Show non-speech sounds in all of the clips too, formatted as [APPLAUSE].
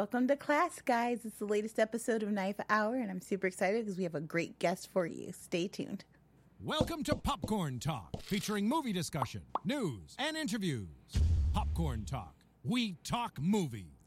Welcome to class, guys. It's the latest episode of NYFA Hour, and I'm super excited because we have a great guest for you. Stay tuned. Welcome to Popcorn Talk, featuring movie discussion, news, and interviews. Popcorn Talk. We talk movies.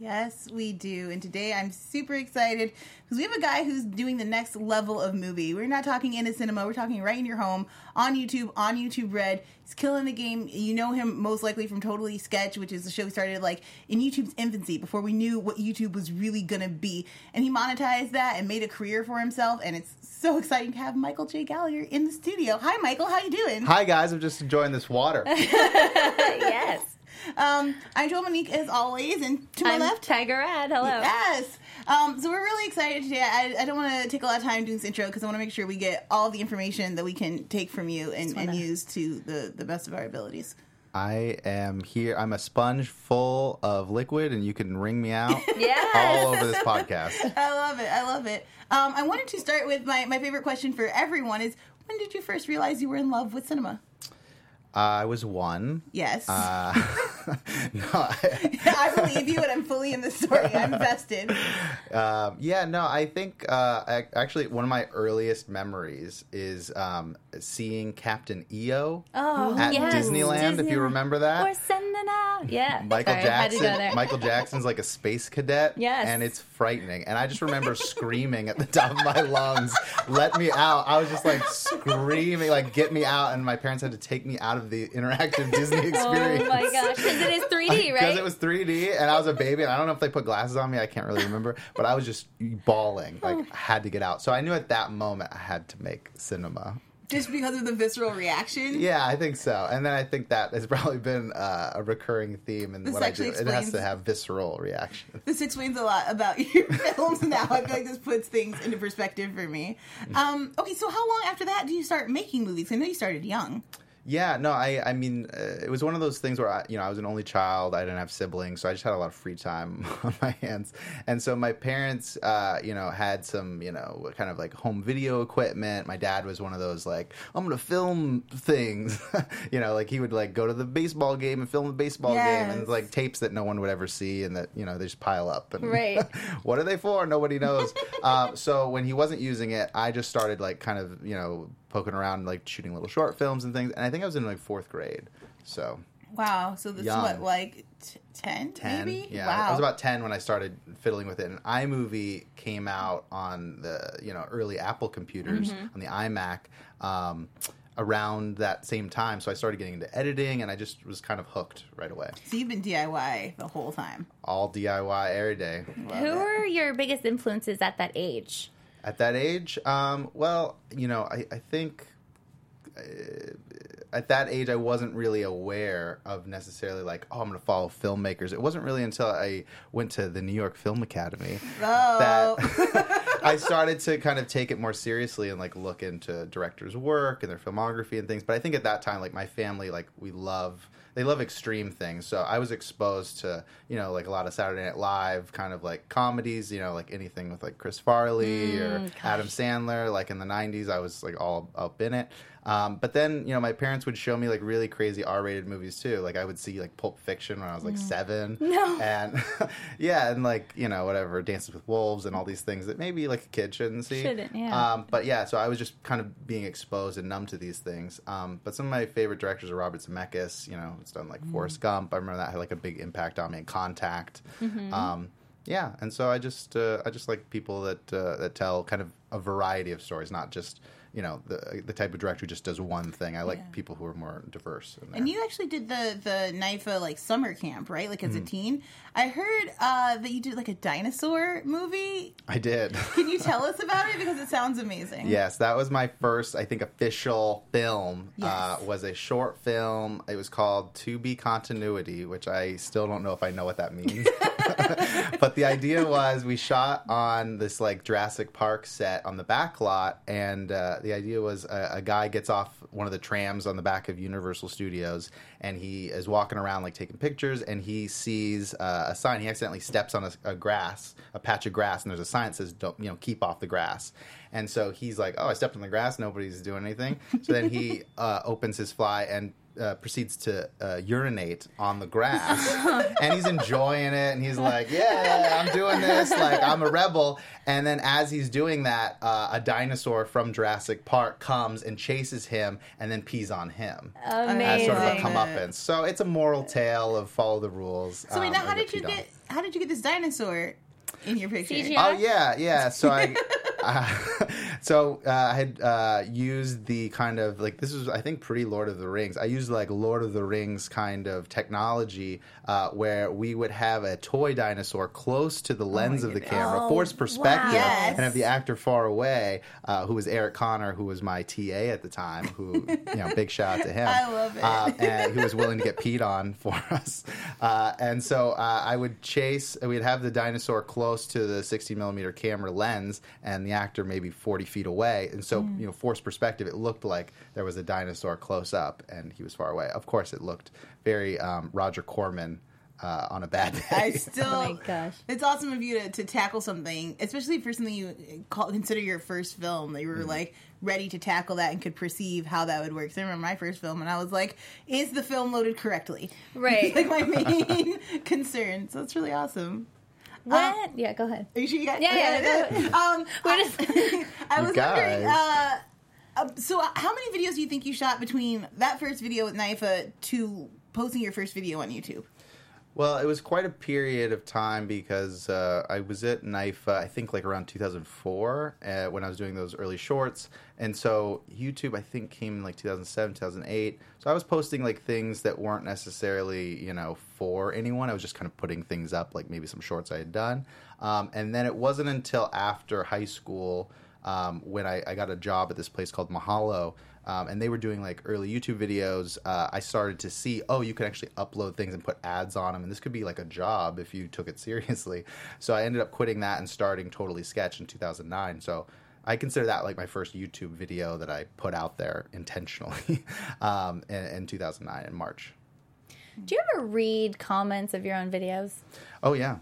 Yes, we do. And today I'm super excited because we have a guy who's doing the next level of movie. We're not talking in a cinema, we're talking right in your home on YouTube, on YouTube Red. He's killing the game. You know him most likely from Totally Sketch, which is the show we started like in YouTube's infancy before we knew what YouTube was really going to be. And he monetized that and made a career for himself. And it's so exciting to have Michael J. Gallagher in the studio. Hi, Michael. How you doing? Hi guys, I'm just enjoying this water. [LAUGHS] yes. Um, I'm Joelle Monique as always, and to my I'm left, Pegah Rad. Hello. Yes. Um, so we're really excited today. I, I don't want to take a lot of time doing this intro because I want to make sure we get all the information that we can take from you and, and use to the, the best of our abilities. I am here. I'm a sponge full of liquid, and you can wring me out [LAUGHS] Yes. all over this podcast. [LAUGHS] I love it. I love it. Um, I wanted to start with my, my favorite question for everyone is when did you first realize you were in love with cinema? I was one. Yes. Uh, [LAUGHS] [LAUGHS] no, I, [LAUGHS] I believe you and I'm fully in the story. I'm vested. um, yeah, no, I think uh, I, actually one of my earliest memories is um, seeing Captain EO Oh, at yes. Disneyland. If you remember that. We're sending out. Yeah. [LAUGHS] Michael Sorry, Jackson. Michael Jackson's like a space cadet. Yes. And it's frightening. And I just remember screaming at the top of my lungs, "Let me out!" I was just like screaming, like "Get me out!" And my parents had to take me out of the interactive Disney experience. Oh my gosh. Because it is 3D, [LAUGHS] right? Because it was 3D, and I was a baby, and I don't know if they put glasses on me. I can't really remember, but I was just bawling, like I had to get out. So I knew at that moment I had to make cinema. Just because of the visceral reaction. Yeah, I think so. And then I think that has [LAUGHS] probably been uh, a recurring theme in This what I actually do. It has to have visceral reaction. This explains a lot about [LAUGHS] your films now. I feel like this puts things into perspective for me. Um, okay, so how long after that do you start making movies? I know you started young. Yeah, no, I, I mean, uh, it was one of those things where I, you know, I was an only child. I didn't have siblings, so I just had a lot of free time [LAUGHS] on my hands. And so my parents, uh, you know, had some, you know, kind of like home video equipment. My dad was one of those like, I'm gonna film things, [LAUGHS] you know, like he would like go to the baseball game and film the baseball game, and like tapes that no one would ever see, and that you know they just pile up. And Right. [LAUGHS] what are they for? Nobody knows. um, so when he wasn't using it, I just started like kind of you know poking around, like shooting little short films and things. And I think I was in like fourth grade, so Wow, so this Young. is what, like t- 10, ten. maybe? Yeah, wow. I was about ten when I started fiddling with it. And iMovie came out on the you know early Apple computers Mm-hmm. on the iMac. Um, around that same time so i started getting into editing and i just was kind of hooked right away so you've been DIY the whole time. all diy every day Love Who it. were your biggest influences at that age? At that age, um, well, you know, I, I think uh, at that age I wasn't really aware of necessarily like, oh, I'm going to follow filmmakers. It wasn't really until I went to the New York Film Academy Oh. that [LAUGHS] I started to kind of take it more seriously and like look into directors' work and their filmography and things. But I think at that time, like my family, like we love they love extreme things. So I was exposed to you know like a lot of Saturday Night Live kind of like comedies. You know like anything with like Chris Farley or mm, Adam Sandler. Like in the '90s, I was like all up in it. Um, but then, you know, my parents would show me like really crazy R-rated movies too. Like I would see like Pulp Fiction when I was like seven, No. [LAUGHS] and [LAUGHS] yeah, and like you know whatever Dances with Wolves and all these things that maybe like a kid shouldn't see. Shouldn't, yeah. Um, but yeah, so I was just kind of being exposed and numb to these things. Um, but some of my favorite directors are Robert Zemeckis. You know, it's done like Mm. Forrest Gump. I remember that had like a big impact on me. And Contact. Mm-hmm. Um, yeah, and so I just uh, I just like people that uh, that tell kind of a variety of stories, not just you know the the type of director who just does one thing. I like Yeah. people who are more diverse. In And you actually did the the NYFA like summer camp, right? Like as Mm-hmm. a teen. I heard uh, that you did like a dinosaur movie. I did. Can you tell [LAUGHS] us about it because it sounds amazing? Yes, that was my first, I think, official film. Uh, was a short film. It was called To Be Continuity, which I still don't know if I know what that means. [LAUGHS] [LAUGHS] but the idea was we shot on this like Jurassic Park set on the back lot, and uh, the idea was a, a guy gets off one of the trams on the back of Universal Studios, and he is walking around like taking pictures, and he sees uh, a sign. He accidentally steps on a, a grass, a patch of grass, and there's a sign that says, "Don't you know, keep off the grass." And so he's like, "Oh, I stepped on the grass. Nobody's doing anything." So then he [LAUGHS] uh, opens his fly and uh, proceeds to uh, urinate on the grass, [LAUGHS] and he's enjoying it, and he's like, "Yeah, I'm doing this, like I'm a rebel." And then as he's doing that, uh, a dinosaur from Jurassic Park comes and chases him, and then pees on him as sort of a Amazing. comeuppance. So it's a moral tale of follow the rules. So wait, um, now how did you peed on. get how did you get this dinosaur in your picture? CGI? Oh yeah, yeah. So I, [LAUGHS] uh, [LAUGHS] so uh, I had uh, used the kind of like this was I think pretty Lord of the Rings. I used like Lord of the Rings kind of technology uh, where we would have a toy dinosaur close to the lens of the goodness. camera, Oh, force perspective, Yes. and have the actor far away, uh, who was Eric Connor, who was my TA at the time. Who you know, big shout out to him. [LAUGHS] I love it. Uh, and who was willing to get peed on for [LAUGHS] us. Uh, and so uh, I would chase, we'd have the dinosaur close to the 60 millimeter camera lens and the actor maybe 40 feet away. And so, Mm. you know, forced perspective, it looked like there was a dinosaur close up and he was far away. Of course, it looked very um, Roger Corman. Uh, on a bad day. I [LAUGHS] still. Oh my gosh. It's awesome of you to, to tackle something, especially for something you call, consider your first film. That you were Mm-hmm. like ready to tackle that and could perceive how that would work. 'Cause I remember my first film, and I was like, "Is the film loaded correctly?" Right. [LAUGHS] like my [LAUGHS] main concern. So it's really awesome. What? yeah, go ahead. Are you sure you got? Yeah, yeah, okay, go [LAUGHS] Um, [LAUGHS] We're I, just- [LAUGHS] I was guys. wondering. Uh, uh, so, how many videos do you think you shot between that first video with NYFA to posting your first video on YouTube? Well, it was quite a period of time because uh, I was at uh, I think like around 2004 uh, when I was doing those early shorts. And so YouTube, I think, came in like 2007, 2008. So I was posting like things that weren't necessarily, you know, for anyone. I was just kind of putting things up, like maybe some shorts I had done. Um, and then it wasn't until after high school um, when I, I got a job at this place called Mahalo. Um, and they were doing like early YouTube videos. Uh, I started to see, oh, you can actually upload things and put ads on them, and this could be like a job if you took it [LAUGHS] seriously. So I ended up quitting that and starting Totally Sketch in 2009. So I consider that like my first YouTube video that I put out there intentionally [LAUGHS] um, in, in 2009 in March. Do you ever read comments of your own videos? Oh yeah,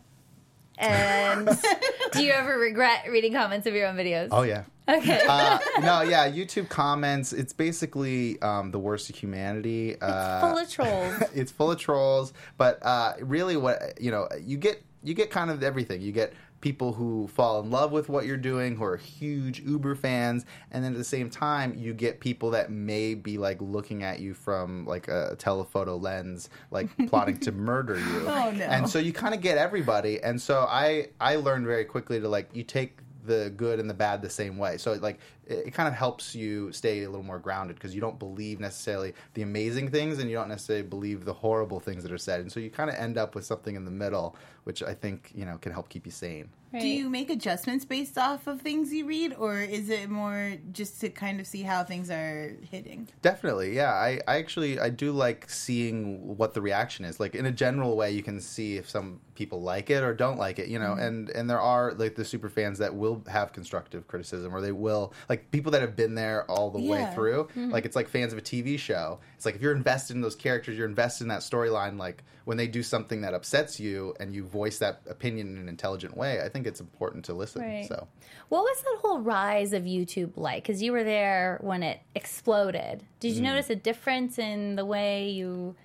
And [LAUGHS] do you ever regret reading comments of your own videos? oh yeah. Okay. Uh, [LAUGHS] no, yeah, YouTube comments. It's basically um, the worst of humanity. Uh, Full of trolls. [LAUGHS] it's full of trolls but uh, really what you know you get you get kind of everything you get people who fall in love with what you're doing who are huge uber fans and then at the same time you get people that may be like looking at you from like a telephoto lens like plotting to [LAUGHS] murder you Oh, no. and so you kind of get everybody and so i i learned very quickly to like you take the good and the bad the same way. So like it, it kind of helps you stay a little more grounded because you don't believe necessarily the amazing things and you don't necessarily believe the horrible things that are said. And so you kind of end up with something in the middle, which I think you know can help keep you sane. Right. Do you make adjustments based off of things you read, or is it more just to kind of see how things are hitting? Definitely, yeah. I, I actually I do like seeing what the reaction is. Like in a general way, you can see if some people like it or don't like it. You know, mm-hmm. and and there are like the super fans that will have constructive criticism, or they will like people that have been there all the way Yeah. through. Mm-hmm. Like it's like fans of a TV show. It's like if you're invested in those characters, you're invested in that storyline. Like when they do something that upsets you and you voice that opinion in an intelligent way, I think it's important to listen. Right. So. What was that whole rise of YouTube like? Because you were there when it exploded. Did Mm. you notice a difference in the way you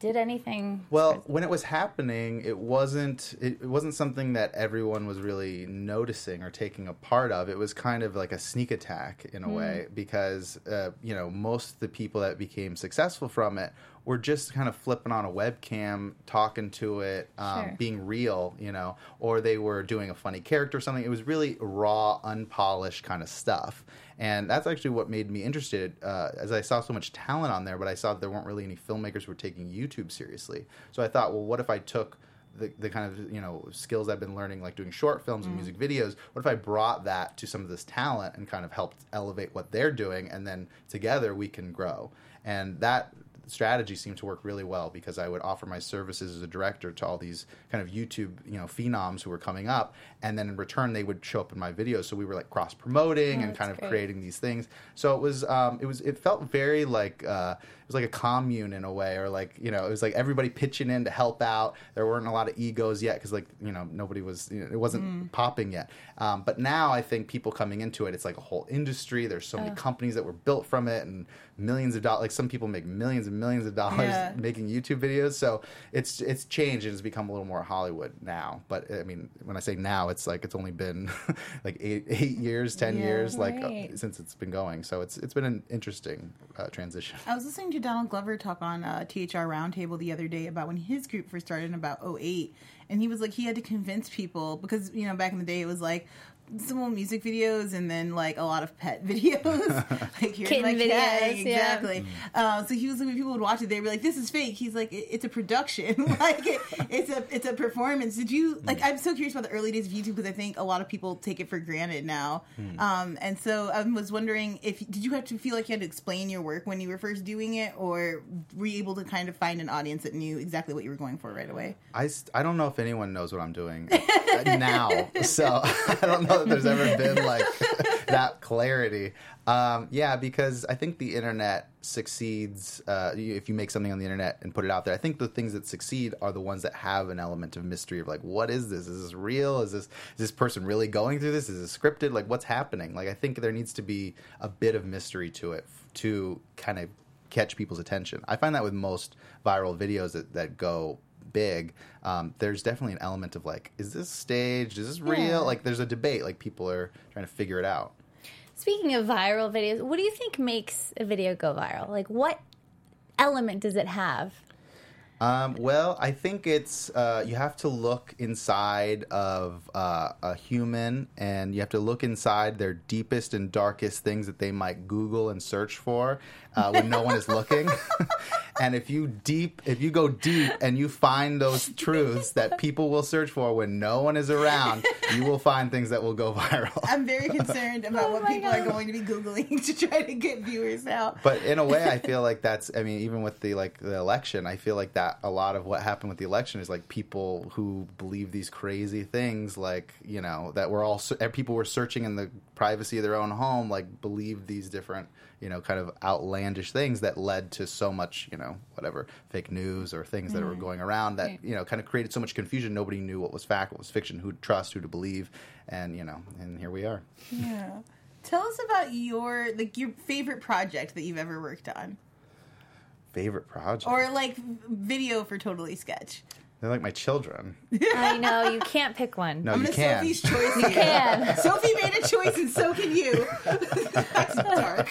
did anything? Well, when it was happening, it wasn't it, wasn't something that everyone was really noticing or taking a part of. It was kind of like a sneak attack in a way because uh, you know most of the people that became successful from it were just kind of flipping on a webcam, talking to it, um, Sure. being real, you know, or they were doing a funny character or something. It was really raw, unpolished kind of stuff. And that's actually what made me interested, uh, as I saw so much talent on there, but I saw that there weren't really any filmmakers who were taking YouTube seriously. So I thought, well, what if I took the, the kind of you know skills I've been learning, like doing short films and music videos. What if I brought that to some of this talent and kind of helped elevate what they're doing, and then together we can grow. And that strategy seemed to work really well because I would offer my services as a director to all these kind of YouTube, you know, phenoms who were coming up, and then in return they would show up in my videos. So we were like cross promoting Oh, and kind of great. creating these things. So it was, um, it was, it felt very like uh, was like a commune in a way, or like you know, it was like everybody pitching in to help out. There weren't a lot of egos yet because like you know nobody was, you know, it wasn't popping yet. Um, but now I think people coming into it, it's like a whole industry. There's so many companies that were built from it, and millions of dollars. Like some people make millions and millions of dollars Yeah. [LAUGHS] making YouTube videos. So it's it's changed and it's become a little more Hollywood now. But I mean, when I say now, it's like it's only been [LAUGHS] like eight eight years, ten Yeah, years, like uh, since it's been going. So it's it's been an interesting uh, transition. I was listening to Donald Glover talk on uh, THR Roundtable the other day about when his group first started in about 08. And he was like, he had to convince people because, you know, back in the day it was like simple music videos and then like a lot of pet [LAUGHS] videos. [LAUGHS] like here's Kitten my cat. videos, yeah. Exactly. Uh, so he was like, when people would watch it, they'd be like, this is fake. He's like, it's a production. [LAUGHS] like it, it's a it's a performance. Did you, like, I'm so curious about the early days of YouTube because I think a lot of people take it for granted now. Um, and so I was wondering if, did you have to feel like you had to explain your work when you were first doing it or were you able to kind of find an audience that knew exactly what you were going for right away? I, st- I don't know if anyone knows what I'm doing uh, now. So I don't know that [LAUGHS] there's ever been like [LAUGHS] that clarity. Um, yeah, because I think the internet succeeds uh, if you make something on the internet and put it out there. I think the things that succeed are the ones that have an element of mystery of like, what is this? Is this real? Is this is this person really going through this? Is this scripted? Like, what's happening? Like, I think there needs to be a bit of mystery to it to kind of catch people's attention. I find that with most viral videos that, that go big, um, there's definitely an element of like, is this staged? Is this real? Yeah. Like, there's a debate. Like, people are trying to figure it out. Speaking of viral videos, what do you think makes a video go viral? Like, what element does it have? Um, well, I think it's uh, you have to look inside of uh, a human, and you have to look inside their deepest and darkest things that they might Google and search for uh, when no one is looking. [LAUGHS] and if you deep, if you go deep and you find those truths that people will search for when no one is around, you will find things that will go [LAUGHS] viral. I'm very concerned about Oh what people God. are going to be Googling [LAUGHS] to try to get viewers out. but in a way i feel like that's i mean even with the like the election i feel like that a lot of what happened with the election is like people who believe these crazy things like you know that we're all people were searching in the privacy of their own home like believed these different you know kind of outlandish things that led to so much you know whatever fake news or things that were mm-hmm. going around that Right. you know kind of created so much confusion nobody knew what was fact what was fiction who to trust who to believe and you know and here we are Yeah. Tell us about your like your favorite project that you've ever worked on, favorite project or like video for Totally Sketch. they're like my children I know you can't pick one. no I'm you gonna can Sophie's choice. You can. [LAUGHS] Sophie made a choice, and so can you. [LAUGHS] That's dark.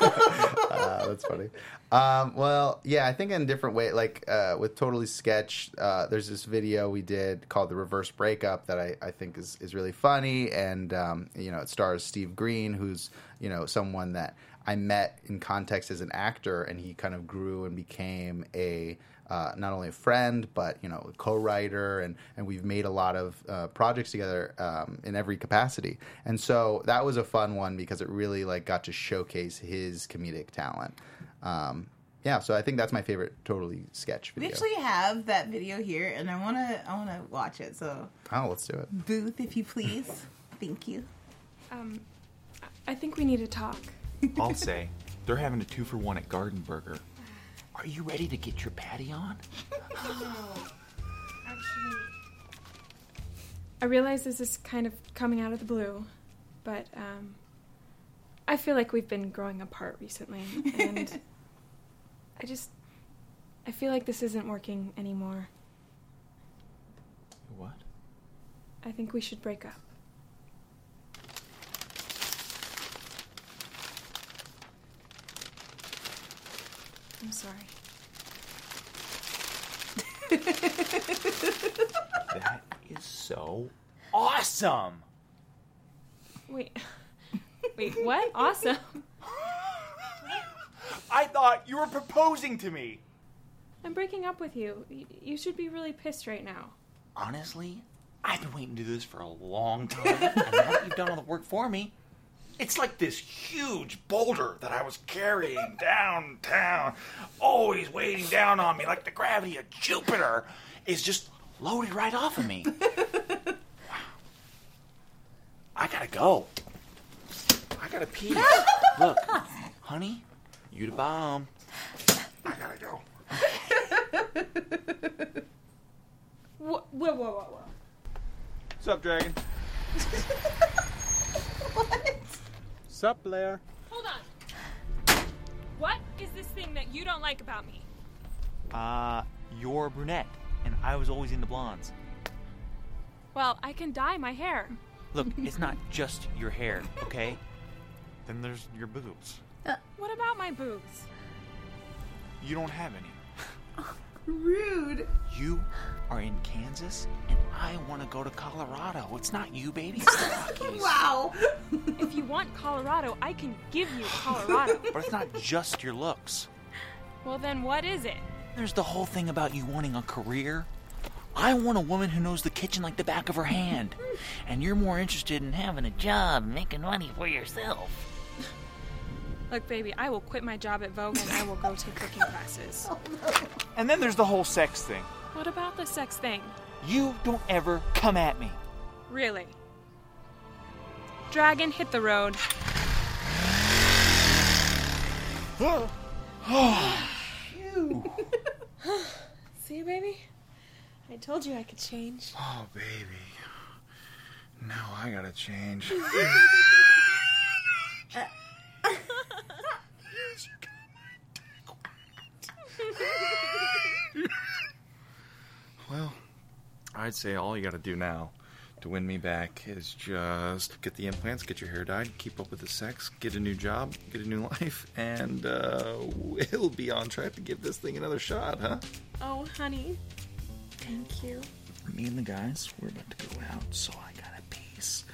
[LAUGHS] Uh, that's funny. Um, well, yeah, I think in different way, like uh, with Totally Sketch, uh, there's this video we did called the Reverse Breakup that I, I think is, is really funny, and um, you know it stars Steve Green, who's you know someone that I met in context as an actor, and he kind of grew and became a uh, not only a friend but you know a co-writer and and we've made a lot of uh, projects together um, in every capacity and so that was a fun one because it really like got to showcase his comedic talent um, yeah so I think that's my favorite totally sketch We video actually have that video here, and I wanna I wanna watch it. So oh let's do it booth, if you please. Thank you. Um, I- I think we need to talk. [LAUGHS] I'll say they're having a two for one at Garden Burger. Are you ready to get your patty on? [GASPS] Actually, I realize this is kind of coming out of the blue, but um, I feel like we've been growing apart recently, and [LAUGHS] I just I feel like this isn't working anymore. What? I think we should break up. I'm sorry. That is so awesome. Wait. Wait, what? Awesome. I thought you were proposing to me. I'm breaking up with you. Y- You should be really pissed right now. Honestly, I've been waiting to do this for a long time, and now that you've done all the work for me, it's like this huge boulder that I was carrying downtown, always weighing down on me like the gravity of Jupiter, is just loaded right off of me. [LAUGHS] wow. I gotta go. I gotta pee. [LAUGHS] Look, honey, you the bomb. I gotta go. Whoa, whoa, whoa, whoa, whoa. What's up, Dragon? [LAUGHS] What? Sup, Blair? Hold on. What? is this thing that you don't like about me? Uh, you're a brunette, and I was always into blondes. Well, I can dye my hair. Look, it's not just your hair, okay? Then there's your boobs. What about my boobs? You don't have any. [LAUGHS] Rude. You are in Kansas, and I want to go to Colorado. It's not you, baby. It's the [LAUGHS] Rockies. Wow. If you want Colorado, I can give you Colorado. [LAUGHS] But it's not just your looks. well, then what is it? There's the whole thing about you wanting a career. I want a woman who knows the kitchen like the back of her hand. [LAUGHS] And you're more interested in having a job, and making money for yourself. Look, baby, I will quit my job at Vogue and I will go take cooking classes. [LAUGHS] And then there's the whole sex thing. What about the sex thing? You don't ever come at me. Really? Dragon, hit the road. [SIGHS] See, baby? I told you I could change. Oh, baby. Now I gotta change. [LAUGHS] [LAUGHS] Uh, well, I'd say all you gotta do now to win me back is just get the implants, get your hair dyed, keep up with the sex, get a new job, get a new [LAUGHS] life, and uh, we'll be on track to give this thing another shot, huh? Oh, honey. Thank you. me and the guys, we're about to go out, so I got a piece.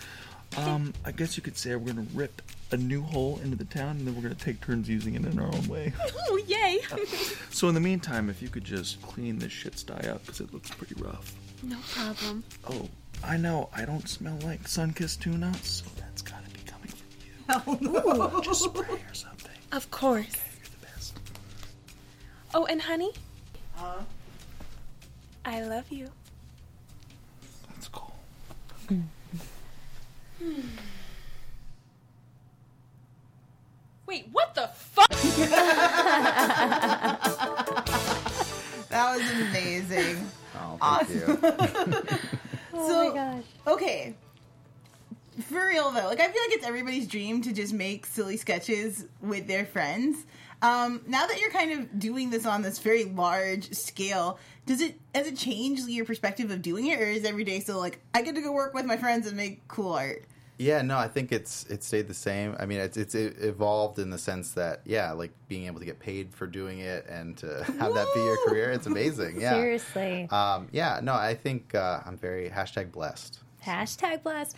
Um, I guess you could say we're gonna rip a new hole into the town, and then we're gonna take turns using it in our own way. [LAUGHS] Oh, yay! [LAUGHS] so in the meantime, if you could just clean this shit sty up, because it looks pretty rough. no problem. Oh, I know, I don't smell like sun-kissed tuna, so that's gotta be coming from you. [LAUGHS] Oh, no. Just spray or something. Of course. You're the best. Oh, and honey? Huh? I love you. That's cool. Hmm. Wait, what the fuck? [LAUGHS] That was amazing. Oh, thank you. [LAUGHS] Oh So- my gosh. Okay. For real though, like I feel like it's everybody's dream to just make silly sketches with their friends. Um, now that you're kind of doing this on this very large scale, does it has it changed your perspective of doing it, or is every day still like I get to go work with my friends and make cool art? Yeah, no, I think it's it stayed the same. I mean, it's it's it evolved in the sense that yeah, like being able to get paid for doing it and to [LAUGHS] have that be your career, it's amazing. Yeah, Seriously. Um, yeah, no, I think uh, I'm very hashtag blessed. Hashtag blessed.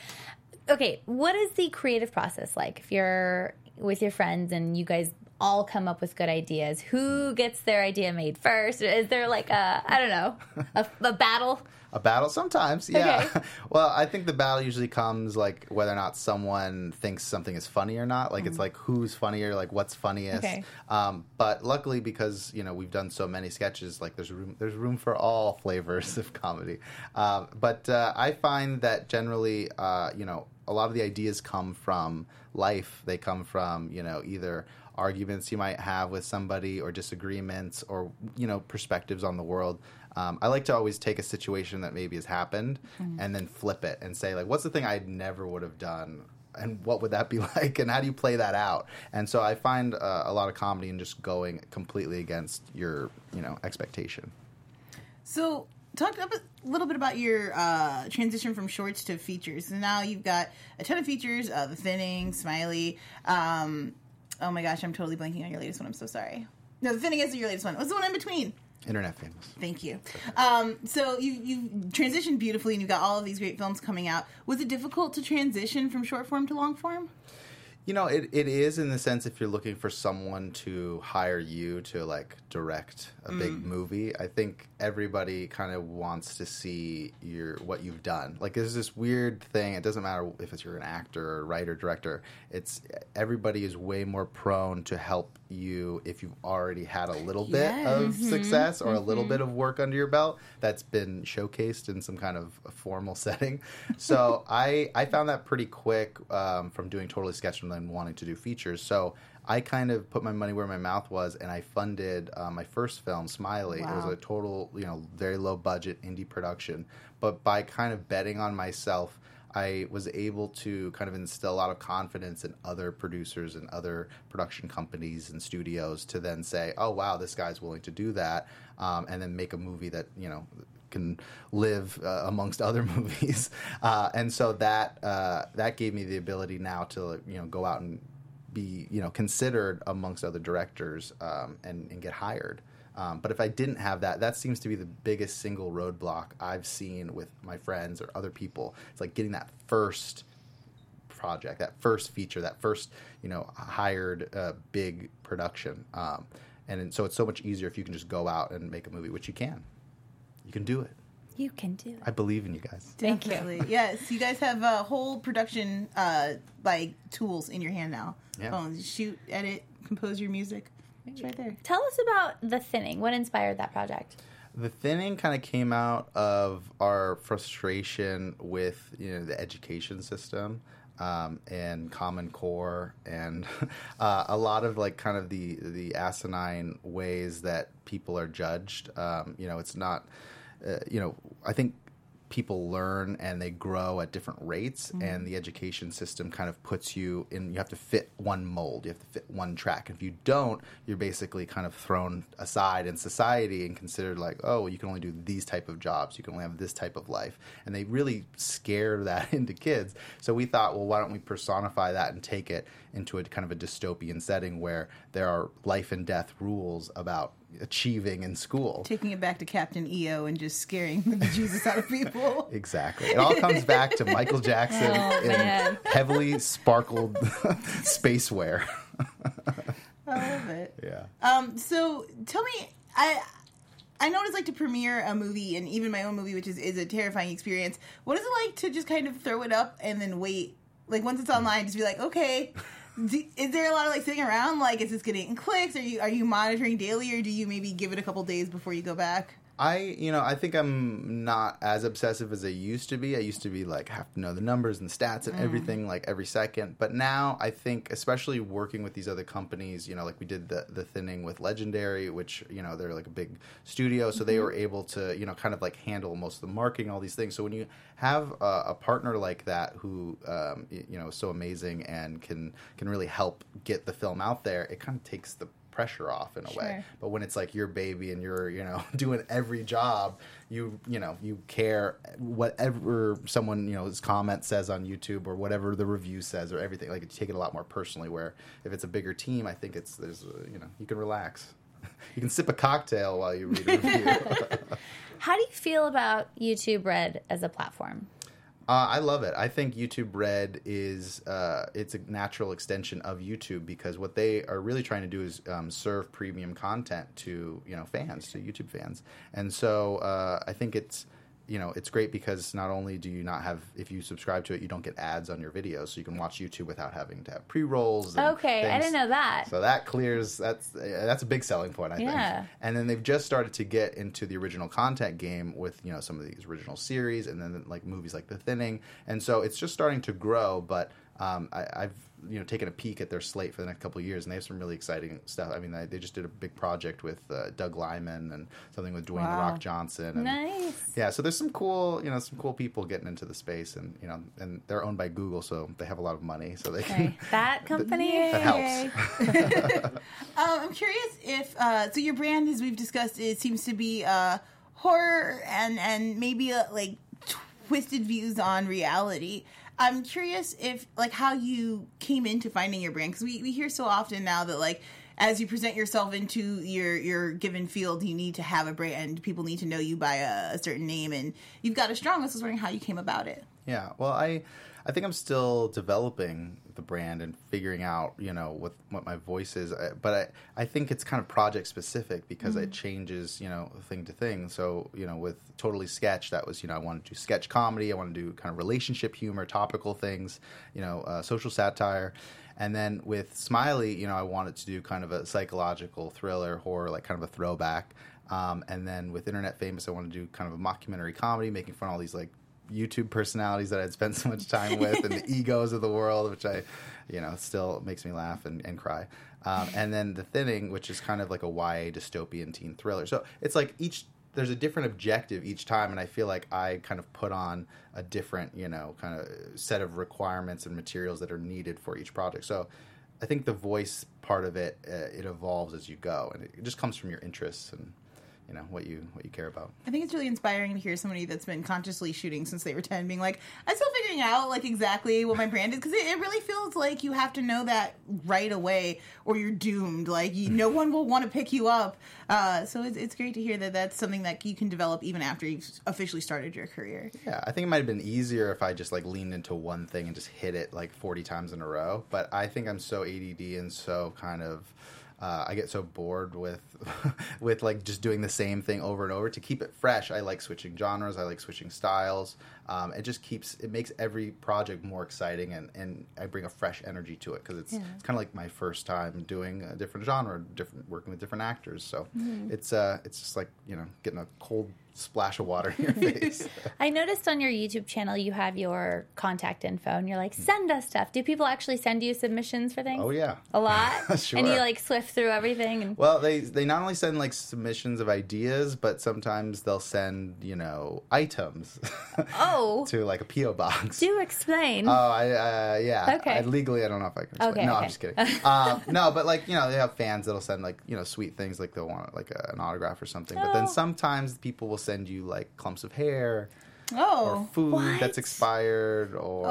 Okay, what is the creative process like if you're with your friends and you guys all come up with good ideas? Who gets their idea made first? Is there like a, I don't know, a, a battle? A battle sometimes, yeah. Okay. [LAUGHS] well, I think the battle usually comes like whether or not someone thinks something is funny or not. Like it's like who's funnier, like what's funniest. Okay. Um, but luckily, because you know we've done so many sketches, like there's room there's room for all [LAUGHS] flavors of comedy. Um, but uh, I find that generally, uh, you know, a lot of the ideas come from life. They come from you know either arguments you might have with somebody or disagreements or you know perspectives on the world um, i like to always take a situation that maybe has happened and then flip it and say like what's the thing i never would have done and what would that be [LAUGHS] like and how do you play that out and so i find uh, a lot of comedy in just going completely against your you know expectation So, talk a little bit about your uh, transition from shorts to features. So now you've got a ton of features: uh, the thinning, Smiley. Um, oh my gosh, I'm totally blanking on your latest one. I'm so sorry. No, the thinning isn't your latest one. What's the one in between? Internet famous Thank you. Um, so you you transitioned beautifully, and you've got all of these great films coming out. Was it difficult to transition from short form to long form? You know, it, it is in the sense if you're looking for someone to hire you to like direct a big mm. movie, I think everybody kind of wants to see your what you've done. Like there's this weird thing, it doesn't matter if it's you're an actor or writer, director, it's everybody is way more prone to help you if you've already had a little bit Yes. of mm-hmm. success or a little mm-hmm. bit of work under your belt that's been showcased in some kind of a formal [LAUGHS] setting. So I I found that pretty quick um, from doing Totally Sketch and wanting to do features. So I kind of put my money where my mouth was, and I funded uh, my first film, Smiley. It was a total, you know, very low budget indie production. But by kind of betting on myself, I was able to kind of instill a lot of confidence in other producers and other production companies and studios to then say, "Oh wow, this guy's willing to do that," um, and then make a movie that you know can live uh, amongst other [LAUGHS] movies. Uh, and so that uh, that gave me the ability now to you know go out and be you know considered amongst other directors um, and, and get hired. Um, but if I didn't have that, that seems to be the biggest single roadblock I've seen with my friends or other people. It's like getting that first project, that first feature, that first you know hired uh, big production. Um, and so it's so much easier if you can just go out and make a movie, which you can. You can do it. You can do it. I believe in you guys. Thank you. Definitely. yes, you guys have a whole production uh, like tools in your hand now. Yeah. Phones, shoot, edit, compose your music. It's right there. Tell us about the thinning. What inspired that project? The thinning kind of came out of our frustration with you know the education system um, and Common Core and [LAUGHS] uh, a lot of like kind of the the asinine ways that people are judged. Um, you know, it's not. Uh, you know, I think people learn and they grow at different rates and the education system kind of puts you in you have to fit one mold you have to fit one track. If you don't you're basically kind of thrown aside in society and considered like oh well, you can only do these type of jobs you can only have this type of life. And they really scare that [LAUGHS] into kids. So we thought well why don't we personify that and take it into a kind of a dystopian setting where there are life and death rules about achieving in school Taking it back to Captain EO and just scaring the bejesus out of people. [LAUGHS] Exactly. It all comes back to Michael Jackson [LAUGHS] Oh, in man. heavily sparkled [LAUGHS] spaceware. I love it. Yeah. Um, so tell me, I I know what it's like to premiere a movie, and even my own movie, which is is a terrifying experience. What is it like to just kind of throw it up and then wait? Like once it's online, just be like, okay. Do, is there a lot of like sitting around? Like, is this getting clicks? Are you are you monitoring daily, or do you maybe give it a couple days before you go back? I, you know, I think I'm not as obsessive as I used to be. I used to be like have to know the numbers and stats and everything like every second. But now I think, especially working with these other companies, you know, like we did the the thinning with Legendary, which you know they're like a big studio, so they were able to you know kind of like handle most of the marketing, all these things. So when you have a, a partner like that who um, you know is so amazing and can can really help get the film out there, it kind of takes the pressure off in a way. But when it's like your baby and you're, you know, [LAUGHS] doing every job, you, you know, you care whatever someone, you know, his comment says on YouTube or whatever the review says or everything. Like you take it a lot more personally. Where if it's a bigger team, I think it's there's, a, you know, you can relax. [LAUGHS] You can sip a cocktail while you read a review. [LAUGHS] How do you feel about YouTube Red as a platform? Uh, I love it. I think YouTube Red is uh, it's a natural extension of YouTube because what they are really trying to do is um, serve premium content to you know fans, to YouTube fans, and so uh, I think it's you know it's great because not only do you not have if you subscribe to it, you don't get ads on your videos, so you can watch YouTube without having to have pre rolls. Okay, I didn't know that. So that clears that's that's a big selling point, I Yeah. think. And then they've just started to get into the original content game with you know some of these original series, and then like movies like The Thinning, and so it's just starting to grow. But um, I, I've you know taking a peek at their slate for the next couple of years, and they have some really exciting stuff. I mean, they, they just did a big project with uh, Doug Liman and something with Dwayne The Wow. Rock Johnson. And, Nice. Yeah, so there's some cool, you know, some cool people getting into the space, and you know, and they're owned by Google, so they have a lot of money, so they can. Okay. That [LAUGHS] company. That helps. [LAUGHS] Um, I'm curious if uh, so your brand, as we've discussed, it seems to be uh, horror and and maybe uh, like twisted views on reality. I'm curious if like how you came into finding your brand because we, we hear so often now that like as you present yourself into your your given field, you need to have a brand. People need to know you by a, a certain name, and you've got a strong. I was wondering how you came about it. Yeah, well, I I think I'm still developing the brand and figuring out, you know, what what my voice is. I- But I I think it's kind of project specific because it changes, you know, thing to thing. So you know, with Totally Sketch, that was you know I wanted to do sketch comedy. I wanted to do kind of relationship humor, topical things, you know, uh, social satire. And then with Smiley, you know, I wanted to do kind of a psychological thriller, horror, like kind of a throwback. Um, and then with Internet Famous, I wanted to do kind of a mockumentary comedy, making fun of all these like YouTube personalities that I'd spent so much time with and the [LAUGHS] egos of the world, which I, you know, still makes me laugh and, and cry. Um, and then The Thinning, which is kind of like a YA dystopian teen thriller. So it's like each there's a different objective each time, and I feel like I kind of put on a different you know kind of set of requirements and materials that are needed for each project. So I think the voice part of it uh, it evolves as you go, and it just comes from your interests and you know what you what you care about. I think it's really inspiring to hear somebody that's been consciously shooting since they were 10 being like, I'm still figuring out like exactly what my brand is because it, it really feels like you have to know that right away or you're doomed. Like you, no one will want to pick you up. Uh, so it's, it's great to hear that that's something that you can develop even after you've officially started your career. Yeah, I think it might have been easier if I just like leaned into one thing and just hit it like 40 times in a row. But I think I'm so ADD and so kind of uh, I get so bored with [LAUGHS] with like just doing the same thing over and over. To keep it fresh, I like switching genres. I like switching styles. Um, it just keeps it makes every project more exciting, and, and I bring a fresh energy to it because it's, it's kind of like my first time doing a different genre, different working with different actors. So it's uh it's just like you know getting a cold splash of water in your [LAUGHS] face. [LAUGHS] I noticed on your YouTube channel you have your contact info and you're like, send us stuff. Do people actually send you submissions for things? oh yeah, A lot? [LAUGHS] Sure. And you like swift through everything and Well, they they not only send like submissions of ideas, but sometimes they'll send you know items Oh to like a PO box. do explain. Oh, I uh, yeah. Okay. I, legally, I don't know if I can. Explain. Okay, no, okay. I'm just kidding. uh, [LAUGHS] no, but like you know, they have fans that'll send like you know sweet things, like they'll want like a, an autograph or something. But Oh. then sometimes people will send you like clumps of hair Oh, or Oh, food What? that's expired or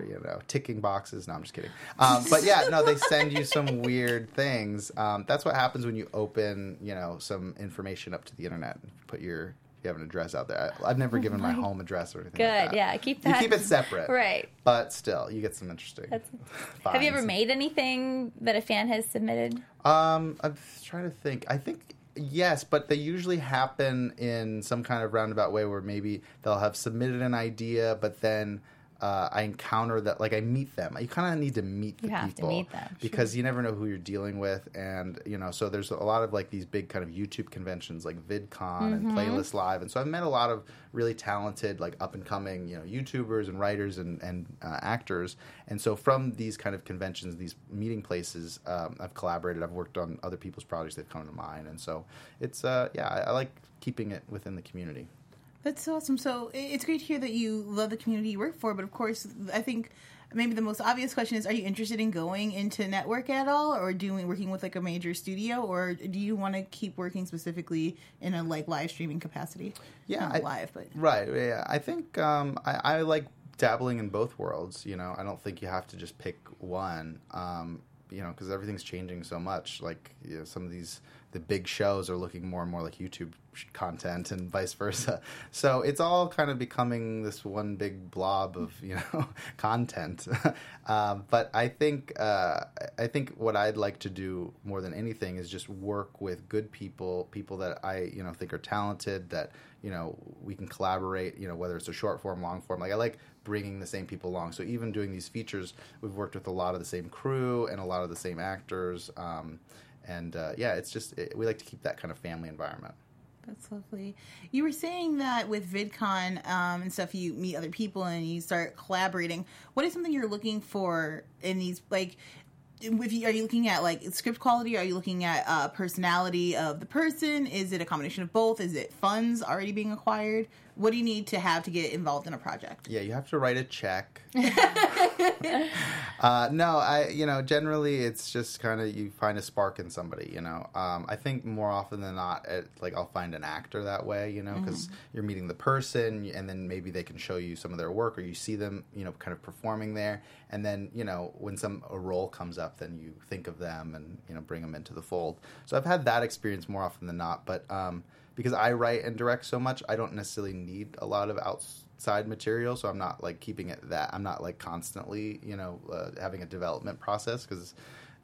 Oh. you know ticking boxes. No, I'm just kidding. Um, but yeah, no, they send you some [LAUGHS] weird things. Um, that's what happens when you open you know some information up to the internet. And put your you have an address out there. I, I've never given my home address or anything. like Oh Good. that. Yeah, keep You that keep it separate, Right. But still, you get some interesting. [LAUGHS] Have you ever made anything that a fan has submitted? Um, I'm trying to think. I think yes, but they usually happen in some kind of roundabout way where maybe they'll have submitted an idea, but then uh, I encounter that, like I meet them. You kind of need to meet the You have to people meet them, because you never know who you're dealing with, and you know, so there's a lot of like these big kind of YouTube conventions like VidCon and Mm-hmm. Playlist Live, and so I've met a lot of really talented, like up and coming, you know, YouTubers and writers and and uh, actors, and so from these kind of conventions, these meeting places, um, I've collaborated. I've worked on other people's projects. They've come to mine, and so it's uh, yeah, I, I like keeping it within the community. That's awesome. So it's great to hear that you love the community you work for. But of course, I think maybe the most obvious question is: Are you interested in going into network at all, or doing working with like a major studio, or do you want to keep working specifically in a like live streaming capacity? Yeah, I- live, but Right. Yeah. I think um, I, I like dabbling in both worlds. You know, I don't think you have to just pick one. Um, you know, because everything's changing so much. Like you know, some of these the big shows are looking more and more like YouTube content and vice versa. [LAUGHS] So it's all kind of becoming this one big blob of you know [LAUGHS] content. [LAUGHS] um, but I think uh, I think what I'd like to do more than anything is just work with good people, people that I you know think are talented that you know we can collaborate you know whether it's a short form long form like i like bringing the same people along so even doing these features we've worked with a lot of the same crew and a lot of the same actors um, and uh, yeah it's just it, we like to keep that kind of family environment That's lovely. You were saying that with VidCon um, and stuff, you meet other people and you start collaborating. What is something you're looking for in these? Like, if you, are you looking at like script quality? Are you looking at uh, personality of the person? Is it a combination of both? Is it funds already being acquired? What do you need to have to get involved in a project? yeah you have to write a check [LAUGHS] [LAUGHS] uh, no i you know generally it's just kind of you find a spark in somebody you know. Um, i think more often than not it, like i'll find an actor that way you know because you're meeting the person and then maybe they can show you some of their work or you see them you know kind of performing there. And then you know when some a role comes up then you think of them and you know bring them into the fold. So i've had that experience more often than not but um, because i write and direct so much i don't necessarily need a lot of outside material so i'm not like keeping it that i'm not like constantly you know uh, having a development process because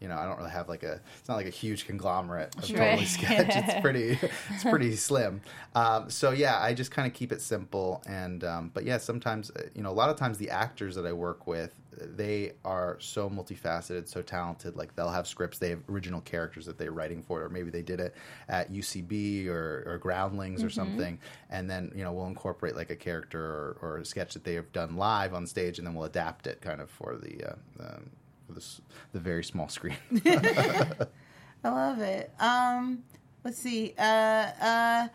you know, I don't really have like a. It's not like a huge conglomerate of totally sketch. It's [LAUGHS] pretty. It's pretty slim. Um, so yeah, I just kind of keep it simple. And um, but yeah, sometimes uh, you know, a lot of times the actors that I work with, they are so multifaceted, so talented. Like they'll have scripts, they have original characters that they're writing for, or maybe they did it at UCB or, or Groundlings or something, and then you know we'll incorporate like a character or, or a sketch that they have done live on stage, and then we'll adapt it kind of for the. Uh, um, for the, the very small screen. [LAUGHS] I love it. Um, let's see. Uh, uh,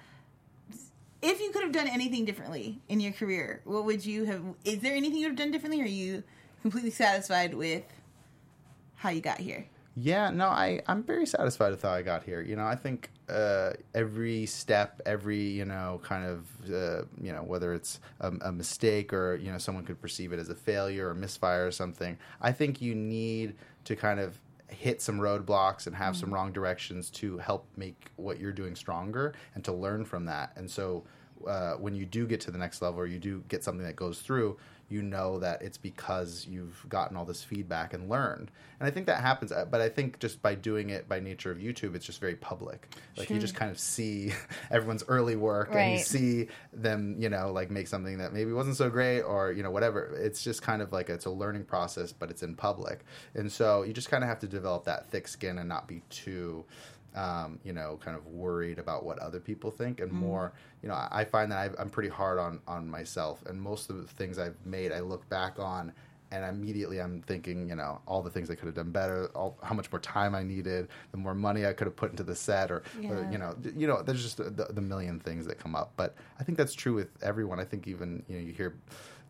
if you could have done anything differently in your career, what would you have? Is there anything you would have done differently? Or are you completely satisfied with how you got here? Yeah, no, I I'm very satisfied with how I got here. You know, I think uh, every step, every you know, kind of uh, you know, whether it's a, a mistake or you know, someone could perceive it as a failure or misfire or something. I think you need to kind of hit some roadblocks and have some wrong directions to help make what you're doing stronger and to learn from that. And so uh, when you do get to the next level or you do get something that goes through, you know that it's because you've gotten all this feedback and learned. And I think that happens, uh, but I think just by doing it by nature of YouTube, it's just very public. Like you just kind of see [LAUGHS] everyone's early work and you see them, you know, like make something that maybe wasn't so great or, you know, whatever. It's just kind of like it's a learning process, but it's in public. And so you just kind of have to develop that thick skin and not be too um, you know, kind of worried about what other people think, and more, you know, I I find that I've, I'm pretty hard on on myself, and most of the things I've made, I look back on, and immediately I'm thinking, you know, all the things I could have done better, all how much more time I needed, the more money I could have put into the set, or, or you know, you know, there's just the, the million things that come up, but I think that's true with everyone. I think even you know, you hear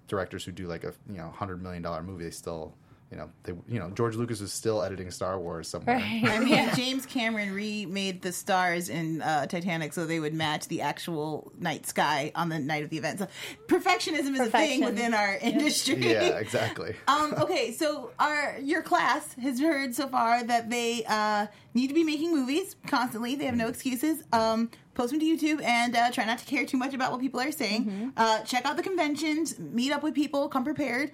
directors who do like a you know hundred million dollar movie, they still. You know, they. You know, George Lucas is still editing Star Wars somewhere. I mean, [LAUGHS] [LAUGHS] James Cameron remade the stars in uh, Titanic so they would match the actual night sky on the night of the event. So perfectionism is a thing within our industry. Yeah, [LAUGHS] exactly. um, okay, so our your class has heard so far that they uh, need to be making movies constantly. They have no excuses. Um, post them to YouTube and uh, try not to care too much about what people are saying. Uh, check out the conventions, meet up with people, come prepared.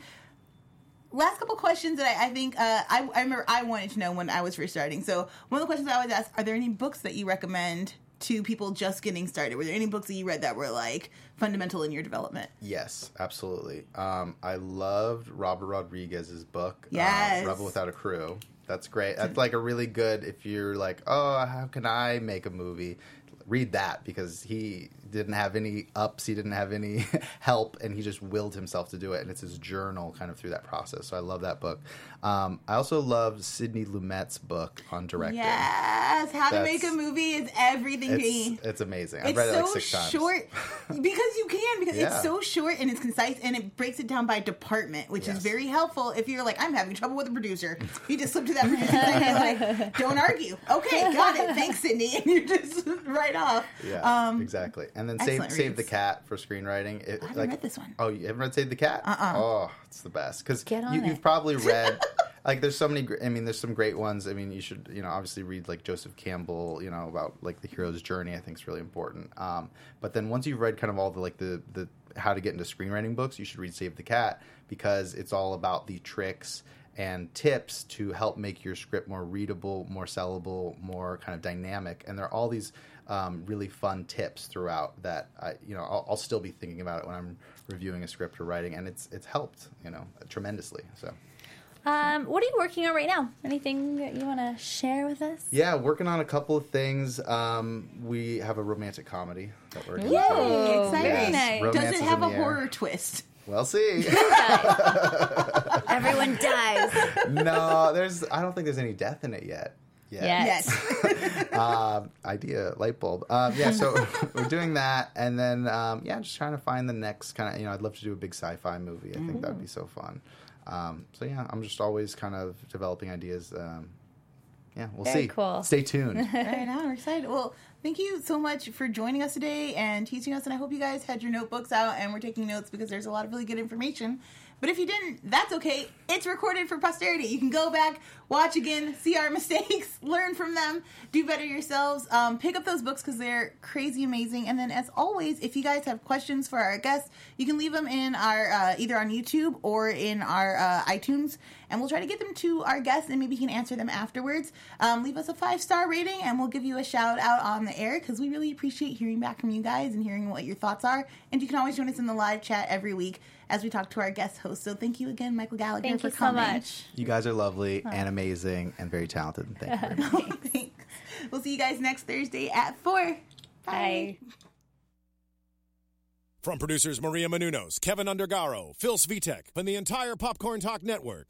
Last couple questions that I, I think uh, I, I remember I wanted to know when I was first starting. So one of the questions I always ask: Are there any books that you recommend to people just getting started? Were there any books that you read that were like fundamental in your development? Yes, absolutely. Um, I loved Robert Rodriguez's book, Yes. uh, Rebel Without a Crew. That's great. That's like a really good if you're like, oh, how can I make a movie? Read that because he didn't have any ups, he didn't have any [LAUGHS] help, and he just willed himself to do it. And it's his journal kind of through that process. So I love that book. Um, I also love Sidney Lumet's book on directing. Yes, how to make a movie is everything to me. It's, it's amazing. I've It's read it so like six times. short [LAUGHS] because you can because Yeah. it's so short and it's concise and it breaks it down by department, which is very helpful if you're like I'm having trouble with a producer. [LAUGHS] You just slip to that producer and you're like, don't argue. Okay, got it. Thanks, Sidney, and you just right off. Yeah, Um, exactly. And then save save the cat for screenwriting. It, I haven't like, read this one. Oh, you haven't read Save the Cat? Uh-uh. Oh, it's the best because you, you've probably [LAUGHS] read. like, there's so many. I mean, there's some great ones. I mean, you should you know obviously read like Joseph Campbell. You know about like the hero's journey. I think is really important. Um, but then once you've read kind of all the like the the how to get into screenwriting books, you should read Save the Cat because it's all about the tricks and tips to help make your script more readable, more sellable, more kind of dynamic. And there are all these um, really fun tips throughout that I, you know, I'll, I'll still be thinking about it when I'm reviewing a script or writing, and it's it's helped, you know, tremendously. So Um, what are you working on right now? Anything that you want to share with us? yeah, working on a couple of things. Um, we have a romantic comedy that we're doing. Yay, exciting. very nice. Does Romance it is have a the air. horror twist? We'll see. [LAUGHS] Everyone dies. no, there's. I don't think there's any death in it yet. Yet. Yes. Yes. [LAUGHS] um, idea light bulb. Um, yeah, so [LAUGHS] we're doing that, and then um, yeah, just trying to find the next kind of. You know, I'd love to do a big sci-fi movie. I think that'd be so fun. Um, so yeah, I'm just always kind of developing ideas. Um, yeah, we'll Very see. cool. Stay tuned. [LAUGHS] right now, We're excited. Well, thank you so much for joining us today and teaching us. And I hope you guys had your notebooks out and we're taking notes because there's a lot of really good information. But if you didn't, that's okay. It's recorded for posterity. You can go back, watch again, see our [LAUGHS] mistakes, learn from them, do better yourselves. Um, pick up those books because they're crazy amazing. And then, as always, if you guys have questions for our guests, you can leave them in our uh, either on YouTube or in our uh, iTunes, and we'll try to get them to our guests, and maybe he can answer them afterwards. Um, leave us a five star rating, and we'll give you a shout out on the air because we really appreciate hearing back from you guys and hearing what your thoughts are. And you can always join us in the live chat every week as we talk to our guest host. So thank you again, Michael Gallagher, Thank for you so much. You guys are lovely and amazing and very talented. Thank you. Very [LAUGHS] much. Thanks. We'll see you guys next Thursday at four. Bye. From producers Maria Menounos, Kevin Undergaro, Phil Svitek, and the entire Popcorn Talk Network,